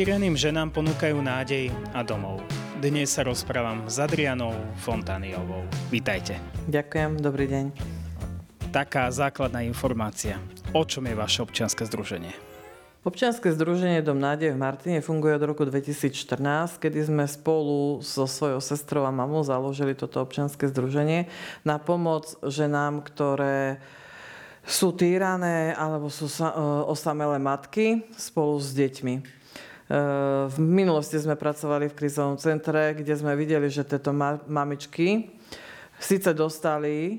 Rozptýreným ženám ponúkajú nádej a domov. Dnes sa rozprávam s Adrianou Fontániovou. Vítajte. Ďakujem, dobrý deň. Taká základná informácia. O čom je vaše občianske združenie? Občianske združenie Dom nádej v Martine funguje od roku 2014, kedy sme spolu so svojou sestrou a mamou založili toto občianske združenie na pomoc ženám, ktoré sú týrané alebo sú e, osamelé matky spolu s deťmi. E, v minulosti sme pracovali v krizovom centre, kde sme videli, že tieto mamičky síce dostali e,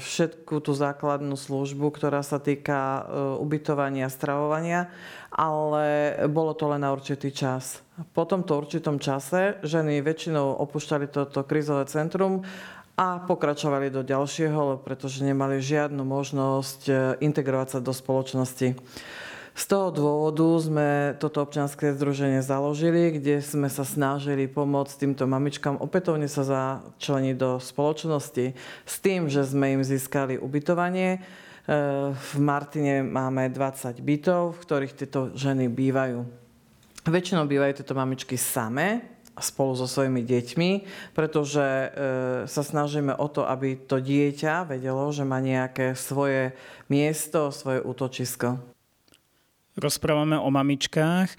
všetku tú základnú službu, ktorá sa týka e, ubytovania, stravovania, ale bolo to len na určitý čas. Po tomto určitom čase ženy väčšinou opúšťali toto krízové centrum a pokračovali do ďalšieho, pretože nemali žiadnu možnosť integrovať sa do spoločnosti. Z toho dôvodu sme toto občianske združenie založili, kde sme sa snažili pomôcť týmto mamičkám opätovne sa začleniť do spoločnosti s tým, že sme im získali ubytovanie. E, v Martine máme 20 bytov, v ktorých tieto ženy bývajú. Väčšinou bývajú tieto mamičky samé, spolu so svojimi deťmi, pretože e, sa snažíme o to, aby to dieťa vedelo, že má nejaké svoje miesto, svoje útočisko. Rozprávame o mamičkách.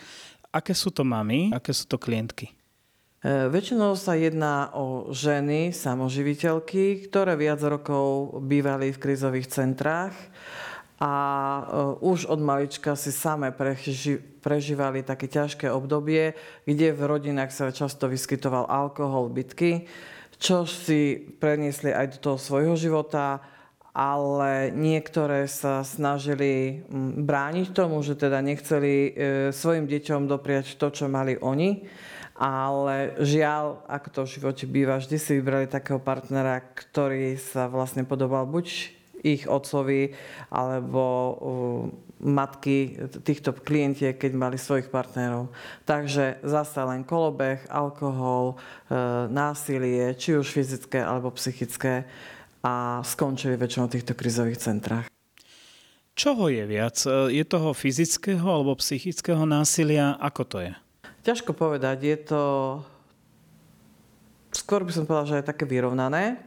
Aké sú to mamy? Aké sú to klientky? E, väčšinou sa jedná o ženy, samoživiteľky, ktoré viac rokov bývali v krizových centrách a e, už od malička si same prežívali také ťažké obdobie, kde v rodinách sa často vyskytoval alkohol, bitky, čo si preniesli aj do toho svojho života ale niektoré sa snažili mm, brániť tomu, že teda nechceli e, svojim deťom dopriať to, čo mali oni. Ale žiaľ, ako to v živote býva, vždy si vybrali takého partnera, ktorý sa vlastne podobal buď ich otcovi, alebo matky týchto klientiek, keď mali svojich partnerov. Takže zase len kolobeh, alkohol, e, násilie, či už fyzické alebo psychické a skončili väčšinou v týchto krizových centrách. Čoho je viac? Je toho fyzického alebo psychického násilia? Ako to je? Ťažko povedať. Je to... Skôr by som povedala, že je také vyrovnané.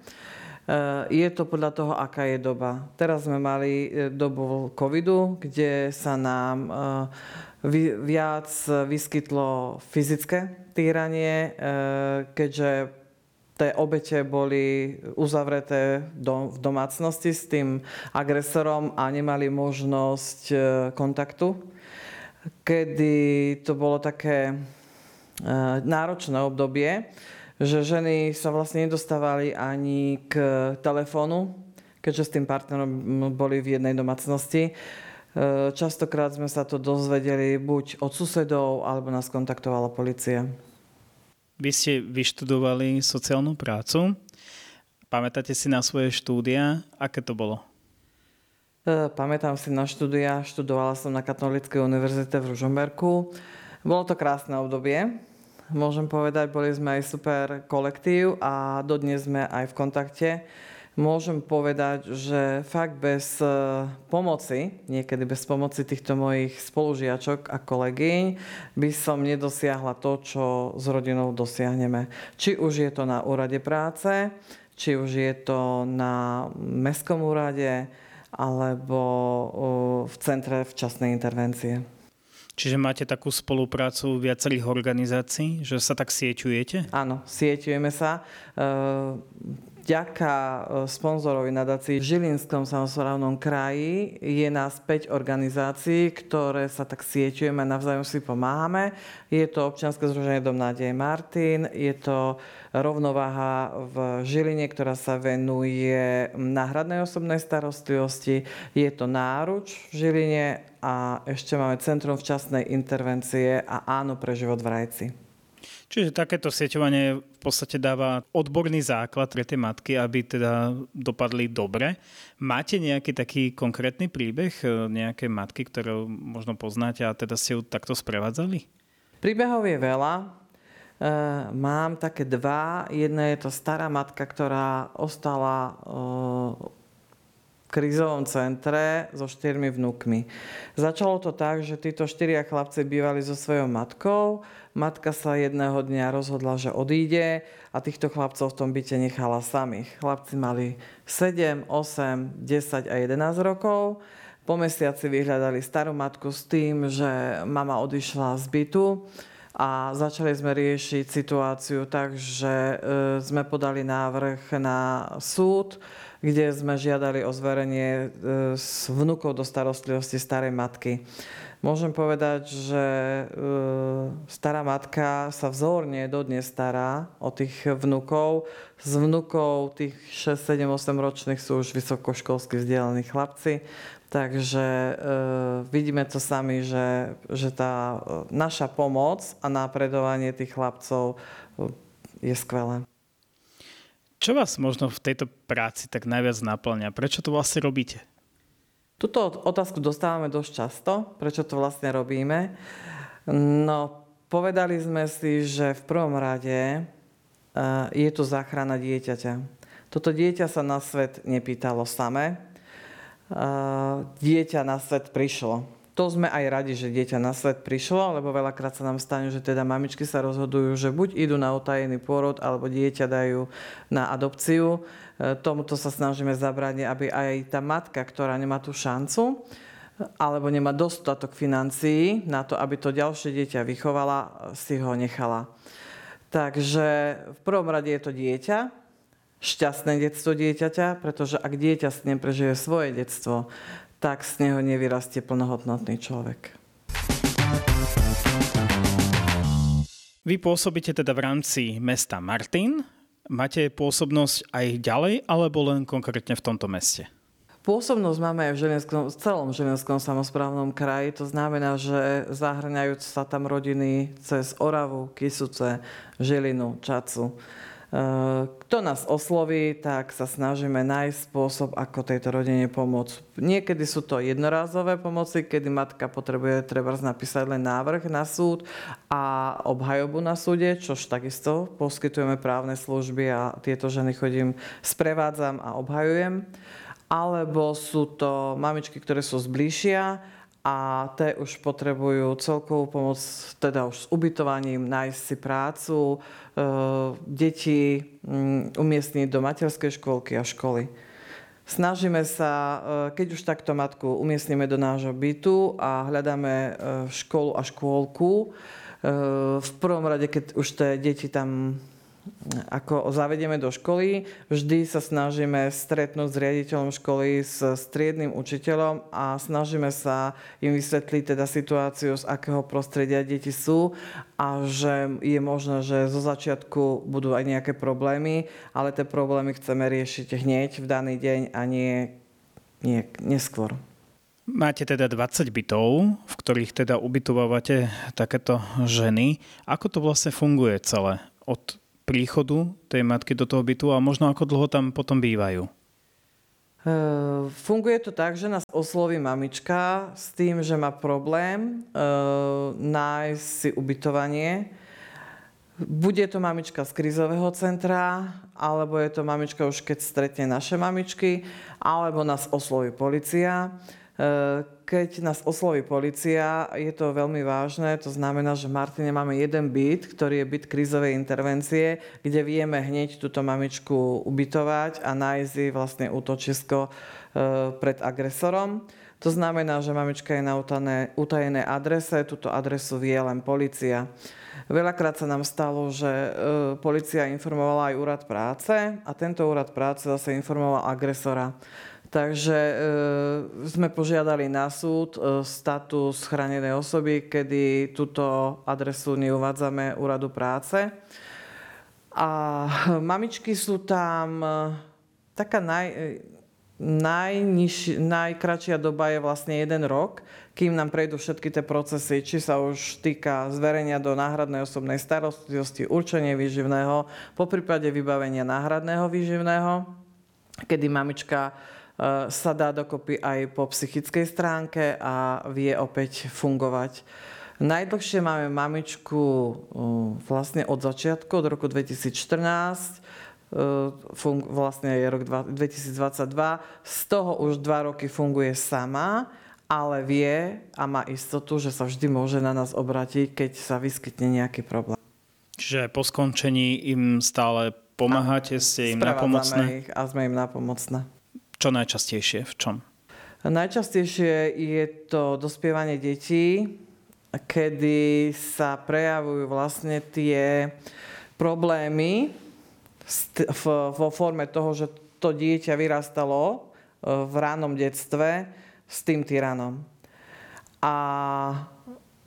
Eh, je to podľa toho, aká je doba. Teraz sme mali eh, dobu covidu, kde sa nám viac vyskytlo fyzické týranie, keďže tie obete boli uzavreté do, v domácnosti s tým agresorom a nemali možnosť e, kontaktu. Kedy to bolo také e, náročné obdobie, že ženy sa vlastne nedostávali ani k telefónu, keďže s tým partnerom boli v jednej domácnosti. E, častokrát sme sa to dozvedeli buď od susedov, alebo nás kontaktovala policia. Vy ste vyštudovali sociálnu prácu. Pamätáte si na svoje štúdia? Aké to bolo? E, pamätám si na štúdia. Študovala som na Katolíckej univerzite v Ružomberku. Bolo to krásne obdobie. Môžem povedať, boli sme aj super kolektív a dodnes sme aj v kontakte môžem povedať, že fakt bez e, pomoci, niekedy bez pomoci týchto mojich spolužiačok a kolegyň, by som nedosiahla to, čo s rodinou dosiahneme. Či už je to na úrade práce, či už je to na mestskom úrade, alebo v centre včasnej intervencie. Čiže máte takú spoluprácu viacerých organizácií, že sa tak sieťujete? Áno, sieťujeme sa. E, vďaka e, sponzorovi nadácii v Žilinskom samozprávnom kraji je nás 5 organizácií, ktoré sa tak sieťujeme a navzájom si pomáhame. Je to občianske združenie Dom nádeje Martin, je to rovnováha v Žiline, ktorá sa venuje náhradnej osobnej starostlivosti, je to náruč v Žiline a ešte máme Centrum včasnej intervencie a áno pre život v Rajci. Čiže takéto sieťovanie v podstate dáva odborný základ pre tie matky, aby teda dopadli dobre. Máte nejaký taký konkrétny príbeh e, nejaké matky, ktorú možno poznáte a teda ste ju takto sprevádzali? Príbehov je veľa. E, mám také dva. Jedna je to stará matka, ktorá ostala e, krízovom centre so štyrmi vnúkmi. Začalo to tak, že títo štyria chlapci bývali so svojou matkou. Matka sa jedného dňa rozhodla, že odíde a týchto chlapcov v tom byte nechala samých. Chlapci mali 7, 8, 10 a 11 rokov. Po mesiaci vyhľadali starú matku s tým, že mama odišla z bytu a začali sme riešiť situáciu tak, že e, sme podali návrh na súd, kde sme žiadali o zverenie e, s vnúkov do starostlivosti starej matky. Môžem povedať, že e, stará matka sa vzorne dodnes stará o tých vnúkov. Z vnúkov tých 6, 7, 8 ročných sú už vysokoškolsky vzdelaní chlapci. Takže e, vidíme to sami, že, že tá e, naša pomoc a napredovanie tých chlapcov je skvelé. Čo vás možno v tejto práci tak najviac naplňa? Prečo to vlastne robíte? Tuto otázku dostávame dosť často, prečo to vlastne robíme. No, povedali sme si, že v prvom rade e, je to záchrana dieťaťa. Toto dieťa sa na svet nepýtalo samé, dieťa na svet prišlo. To sme aj radi, že dieťa na svet prišlo, lebo veľakrát sa nám stane, že teda mamičky sa rozhodujú, že buď idú na utajený pôrod, alebo dieťa dajú na adopciu. E, tomuto sa snažíme zabrániť, aby aj tá matka, ktorá nemá tú šancu, alebo nemá dostatok financií na to, aby to ďalšie dieťa vychovala, si ho nechala. Takže v prvom rade je to dieťa, šťastné detstvo dieťaťa, pretože ak dieťa s ním prežije svoje detstvo, tak z neho nevyrastie plnohodnotný človek. Vy pôsobíte teda v rámci mesta Martin. Máte pôsobnosť aj ďalej, alebo len konkrétne v tomto meste? Pôsobnosť máme aj v, Želenskom, v celom Želenskom samozprávnom kraji. To znamená, že zahrňajúc sa tam rodiny cez Oravu, Kisuce, Žilinu, Čacu. Kto nás osloví, tak sa snažíme nájsť spôsob, ako tejto rodine pomôcť. Niekedy sú to jednorázové pomoci, kedy matka potrebuje treba napísať len návrh na súd a obhajobu na súde, čož takisto poskytujeme právne služby a tieto ženy chodím, sprevádzam a obhajujem. Alebo sú to mamičky, ktoré sú zbližšia a tie už potrebujú celkovú pomoc, teda už s ubytovaním, nájsť si prácu, e, deti mm, umiestniť do materskej škôlky a školy. Snažíme sa, e, keď už takto matku umiestnime do nášho bytu a hľadáme e, školu a škôlku, v prvom rade, keď už tie deti tam ako zavedieme do školy, vždy sa snažíme stretnúť s riaditeľom školy, s striednym učiteľom a snažíme sa im vysvetliť teda situáciu, z akého prostredia deti sú a že je možné, že zo začiatku budú aj nejaké problémy, ale tie problémy chceme riešiť hneď v daný deň a nie, nie neskôr. Máte teda 20 bytov, v ktorých teda ubytovávate takéto ženy. Ako to vlastne funguje celé? Od príchodu tej matky do toho bytu a možno ako dlho tam potom bývajú? Uh, funguje to tak, že nás osloví mamička s tým, že má problém uh, nájsť si ubytovanie. Bude to mamička z krizového centra, alebo je to mamička už keď stretne naše mamičky, alebo nás osloví policia. Uh, keď nás osloví policia, je to veľmi vážne. To znamená, že v Martine máme jeden byt, ktorý je byt krízovej intervencie, kde vieme hneď túto mamičku ubytovať a nájsť vlastne útočisko e, pred agresorom. To znamená, že mamička je na utajenej adrese, túto adresu vie len policia. Veľakrát sa nám stalo, že e, policia informovala aj úrad práce a tento úrad práce zase informoval agresora. Takže e, sme požiadali na súd e, status chránenej osoby, kedy túto adresu neuvádzame úradu práce. A mamičky sú tam e, taká naj, e, najniž, najkračšia doba je vlastne jeden rok, kým nám prejdú všetky tie procesy, či sa už týka zverenia do náhradnej osobnej starostlivosti, určenie výživného, po prípade vybavenia náhradného výživného, kedy mamička sa dá dokopy aj po psychickej stránke a vie opäť fungovať. Najdlhšie máme mamičku eh, vlastne od začiatku, od roku 2014. fun- vlastne je rok 2022, z toho už dva roky funguje sama, ale vie a má istotu, že sa vždy môže na nás obrátiť, keď sa vyskytne nejaký problém. Čiže po skončení im stále pomáhate, ste im napomocné? ich a sme im napomocné. Čo najčastejšie? V čom? Najčastejšie je to dospievanie detí, kedy sa prejavujú vlastne tie problémy vo forme toho, že to dieťa vyrastalo e, v ránom detstve s tým tyranom. A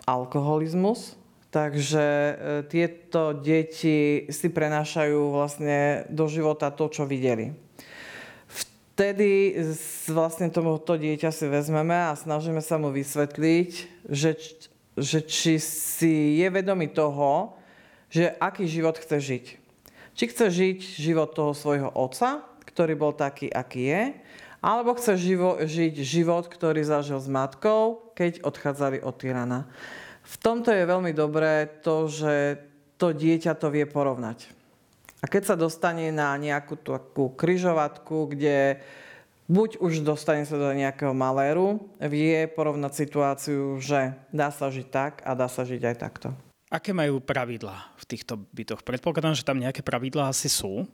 alkoholizmus, takže e, tieto deti si prenášajú vlastne do života to, čo videli. Vtedy vlastne tomuto dieťa si vezmeme a snažíme sa mu vysvetliť, že že či si je vedomý toho, že aký život chce žiť. Či chce žiť život toho svojho otca, ktorý bol taký, aký je, alebo chce živo, žiť život, ktorý zažil s matkou, keď odchádzali od tyrana. V tomto je veľmi dobré to, že to dieťa to vie porovnať. A keď sa dostane na nejakú takú kryžovatku, kde buď už dostane sa do nejakého maléru, vie porovnať situáciu, že dá sa žiť tak a dá sa žiť aj takto. Aké majú pravidlá v týchto bytoch? Predpokladám, že tam nejaké pravidlá asi sú.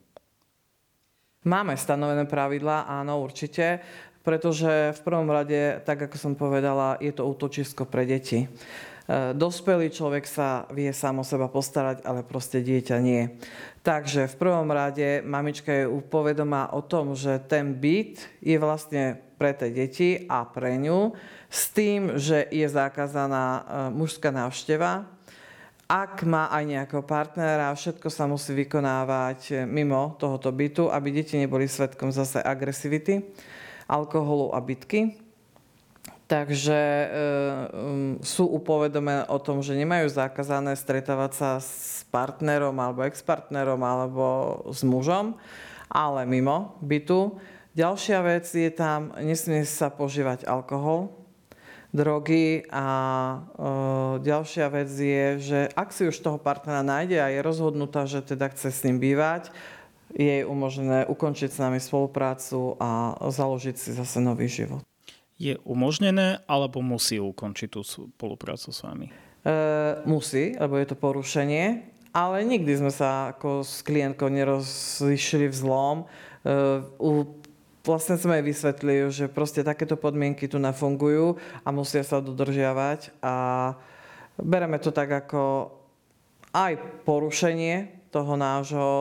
Máme stanovené pravidlá, áno, určite, pretože v prvom rade, tak ako som povedala, je to útočisko pre deti. E, dospelý človek sa vie sám o seba postarať, ale proste dieťa nie. Takže v prvom rade mamička je upovedomá o tom, že ten byt je vlastne pre tie deti a pre ňu s tým, že je zakázaná e, mužská návšteva. Ak má aj nejakého partnera, všetko sa musí vykonávať mimo tohoto bytu, aby deti neboli svetkom zase agresivity, alkoholu a bitky. Takže e, um, sú upovedomené o tom, že nemajú zakázané stretávať sa s partnerom alebo ex-partnerom alebo s mužom, ale mimo bytu. Ďalšia vec je tam, nesmie sa požívať alkohol, drogy a e, ďalšia vec je, že ak si už toho partnera nájde a je rozhodnutá, že teda chce s ním bývať, je umožnené ukončiť s nami spoluprácu a založiť si zase nový život je umožnené alebo musí ukončiť tú spoluprácu s vami? E, musí, lebo je to porušenie, ale nikdy sme sa ako s klientkou nerozlišili v zlom. E, u, vlastne sme jej vysvetlili, že proste takéto podmienky tu nafungujú a musia sa dodržiavať a bereme to tak ako aj porušenie toho nášho,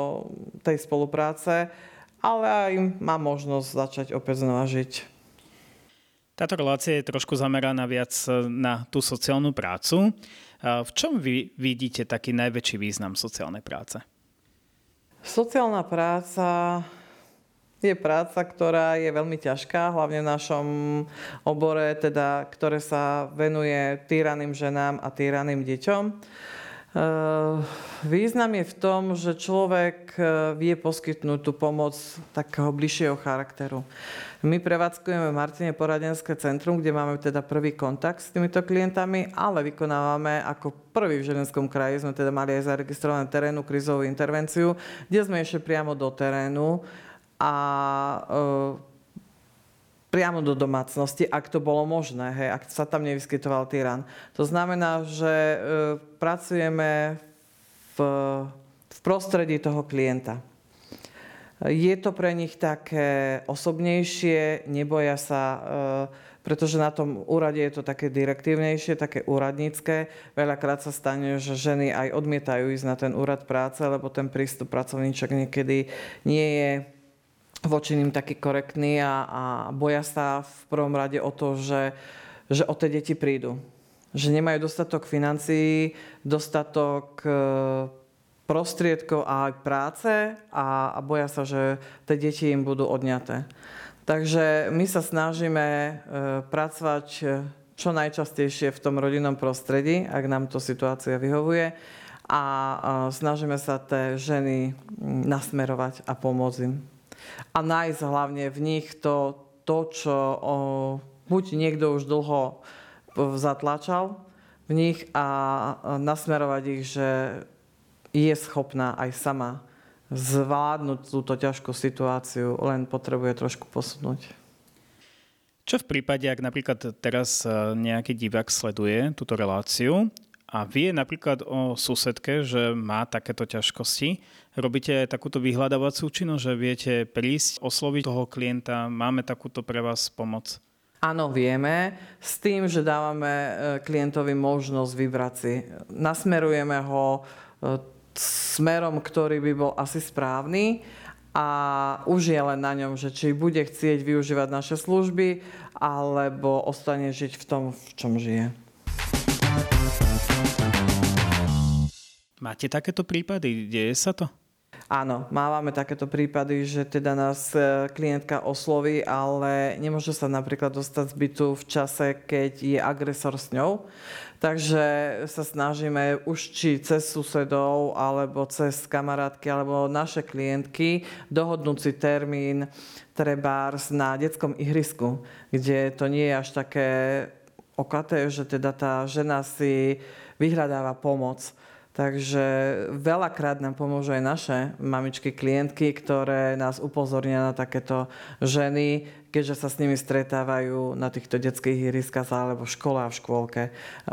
tej spolupráce, ale aj má možnosť začať opäť znova žiť. Táto relácia je trošku zameraná viac na tú sociálnu prácu. V čom vy vidíte taký najväčší význam sociálnej práce? Sociálna práca je práca, ktorá je veľmi ťažká, hlavne v našom obore, teda, ktoré sa venuje týraným ženám a týraným deťom. Eh, význam je v tom, že človek eh, vie poskytnúť tú pomoc takého bližšieho charakteru. My prevádzkujeme Martine poradenské centrum, kde máme teda prvý kontakt s týmito klientami, ale vykonávame ako prvý v Želenskom kraji, sme teda mali aj zaregistrovanú terénu krizovú intervenciu, kde sme išli priamo do terénu a e, priamo do domácnosti, ak to bolo možné, hej, ak sa tam nevyskytoval tyran. To znamená, že e, pracujeme v, v prostredí toho klienta. Je to pre nich také osobnejšie, neboja sa, e, pretože na tom úrade je to také direktívnejšie, také úradnícke. Veľakrát sa stane, že ženy aj odmietajú ísť na ten úrad práce, lebo ten prístup pracovníčok niekedy nie je voči ním taký korektný a, a boja sa v prvom rade o to, že, že o tie deti prídu. Že nemajú dostatok financií, dostatok e, prostriedkov a aj práce a, a boja sa, že tie deti im budú odňaté. Takže my sa snažíme e, pracovať e, čo najčastejšie v tom rodinnom prostredí, ak nám to situácia vyhovuje a snažíme sa tie ženy nasmerovať a pomôcť im a nájsť hlavne v nich to, to čo o, buď niekto už dlho zatlačal v nich a nasmerovať ich, že je schopná aj sama zvládnuť túto ťažkú situáciu, len potrebuje trošku posunúť. Čo v prípade, ak napríklad teraz e, nejaký divák sleduje túto reláciu a vie napríklad o susedke, že má takéto ťažkosti, robíte takúto vyhľadávacú činnosť, že viete prísť, osloviť toho klienta, máme takúto pre vás pomoc? Áno, vieme, s tým, že dávame e, klientovi možnosť vybrať si. Nasmerujeme ho e, smerom, ktorý by bol asi správny a už je len na ňom, že či bude chcieť využívať naše služby, alebo ostane žiť v tom, v čom žije. Máte takéto prípady? Deje sa to? Áno, mávame takéto prípady, že teda nás e, klientka osloví, ale nemôže sa napríklad dostať z bytu v čase, keď je agresor s ňou. Takže sa snažíme už či cez susedov, alebo cez kamarátky, alebo naše klientky dohodnúť si termín trebárs na detskom ihrisku, kde to nie je až také okaté, že teda tá žena si vyhľadáva pomoc Takže veľakrát nám pomôžu aj naše mamičky, klientky, ktoré nás upozornia na takéto ženy, keďže sa s nimi stretávajú na týchto detských ihriskách alebo v škole a v škôlke.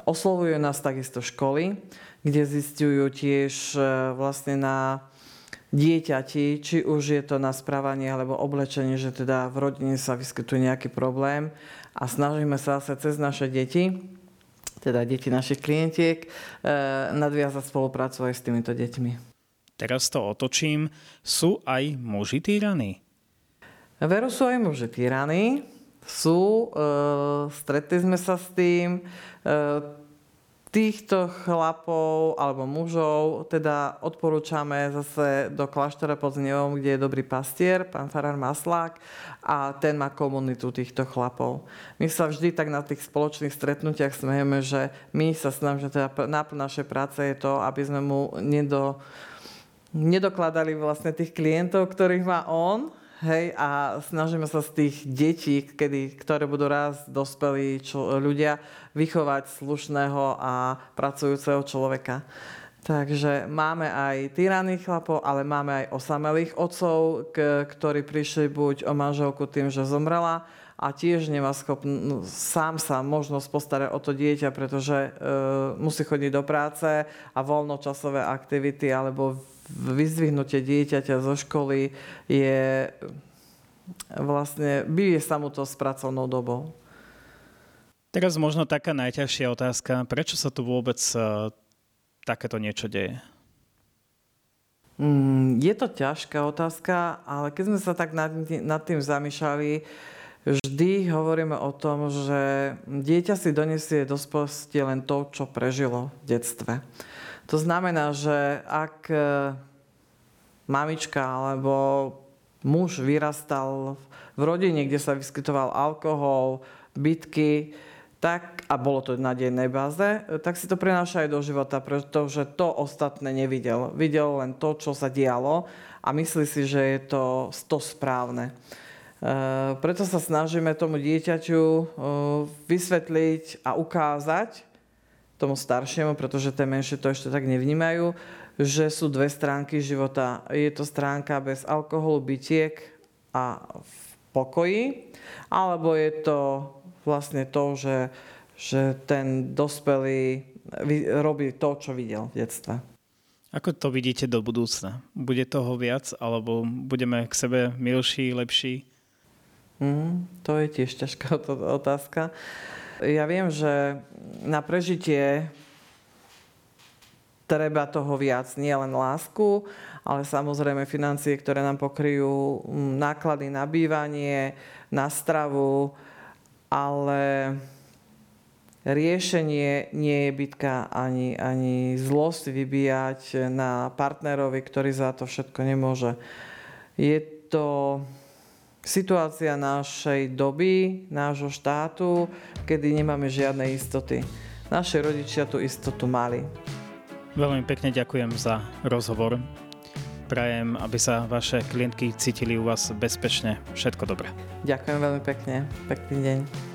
Oslovujú nás takisto školy, kde zistujú tiež e, vlastne na dieťati, či už je to na správanie alebo oblečenie, že teda v rodine sa vyskytuje nejaký problém a snažíme sa zase cez naše deti teda deti našich klientiek, e, nadviazať spoluprácu aj s týmito deťmi. Teraz to otočím. Sú aj muži týraní? Veru sú aj muži týraní. Sú, e, stretli sme sa s tým. E, týchto chlapov alebo mužov teda odporúčame zase do kláštora pod Znevom, kde je dobrý pastier, pán Farar Maslák a ten má komunitu týchto chlapov. My sa vždy tak na tých spoločných stretnutiach smejeme, že my sa snažíme, teda náplň našej práce je to, aby sme mu nedo, nedokladali vlastne tých klientov, ktorých má on, Hej, a snažíme sa z tých detí, kedy, ktoré budú raz dospelí čo, ľudia, vychovať slušného a pracujúceho človeka. Takže máme aj tyraných chlapov, ale máme aj osamelých otcov, k, ktorí prišli buď o manželku tým, že zomrela a tiež nemá schopn- no, sám sa možnosť postarať o to dieťa, pretože e, musí chodiť do práce a voľnočasové aktivity alebo vyzdvihnutie dieťaťa zo školy je vlastne, bije sa mu to s pracovnou dobou. Teraz možno taká najťažšia otázka. Prečo sa tu vôbec uh, takéto niečo deje? Mm, je to ťažká otázka, ale keď sme sa tak nad, nad tým zamýšľali, vždy hovoríme o tom, že dieťa si donesie do len to, čo prežilo v detstve. To znamená, že ak e, mamička alebo muž vyrastal v rodine, kde sa vyskytoval alkohol, bitky, tak, a bolo to na dennej báze, tak si to prenáša aj do života, pretože to ostatné nevidel. Videl len to, čo sa dialo a myslí si, že je to, to správne. E, preto sa snažíme tomu dieťaťu e, vysvetliť a ukázať, tomu staršiemu, pretože tie menšie to ešte tak nevnímajú, že sú dve stránky života. Je to stránka bez alkoholu, bytiek a v pokoji, alebo je to vlastne to, že, že ten dospelý robí to, čo videl v detstve. Ako to vidíte do budúcna? Bude toho viac, alebo budeme k sebe milší, lepší? Mm, to je tiež ťažká otázka. Ja viem, že na prežitie treba toho viac, nie len lásku, ale samozrejme financie, ktoré nám pokryjú mm, náklady na bývanie, na stravu, ale riešenie nie je bytka ani, ani zlosť vybíjať na partnerovi, ktorý za to všetko nemôže. Je to situácia našej doby, nášho štátu, kedy nemáme žiadne istoty. Naši rodičia tú istotu mali. Veľmi pekne ďakujem za rozhovor. Prajem, aby sa vaše klientky cítili u vás bezpečne. Všetko dobré. Ďakujem veľmi pekne. Pekný deň.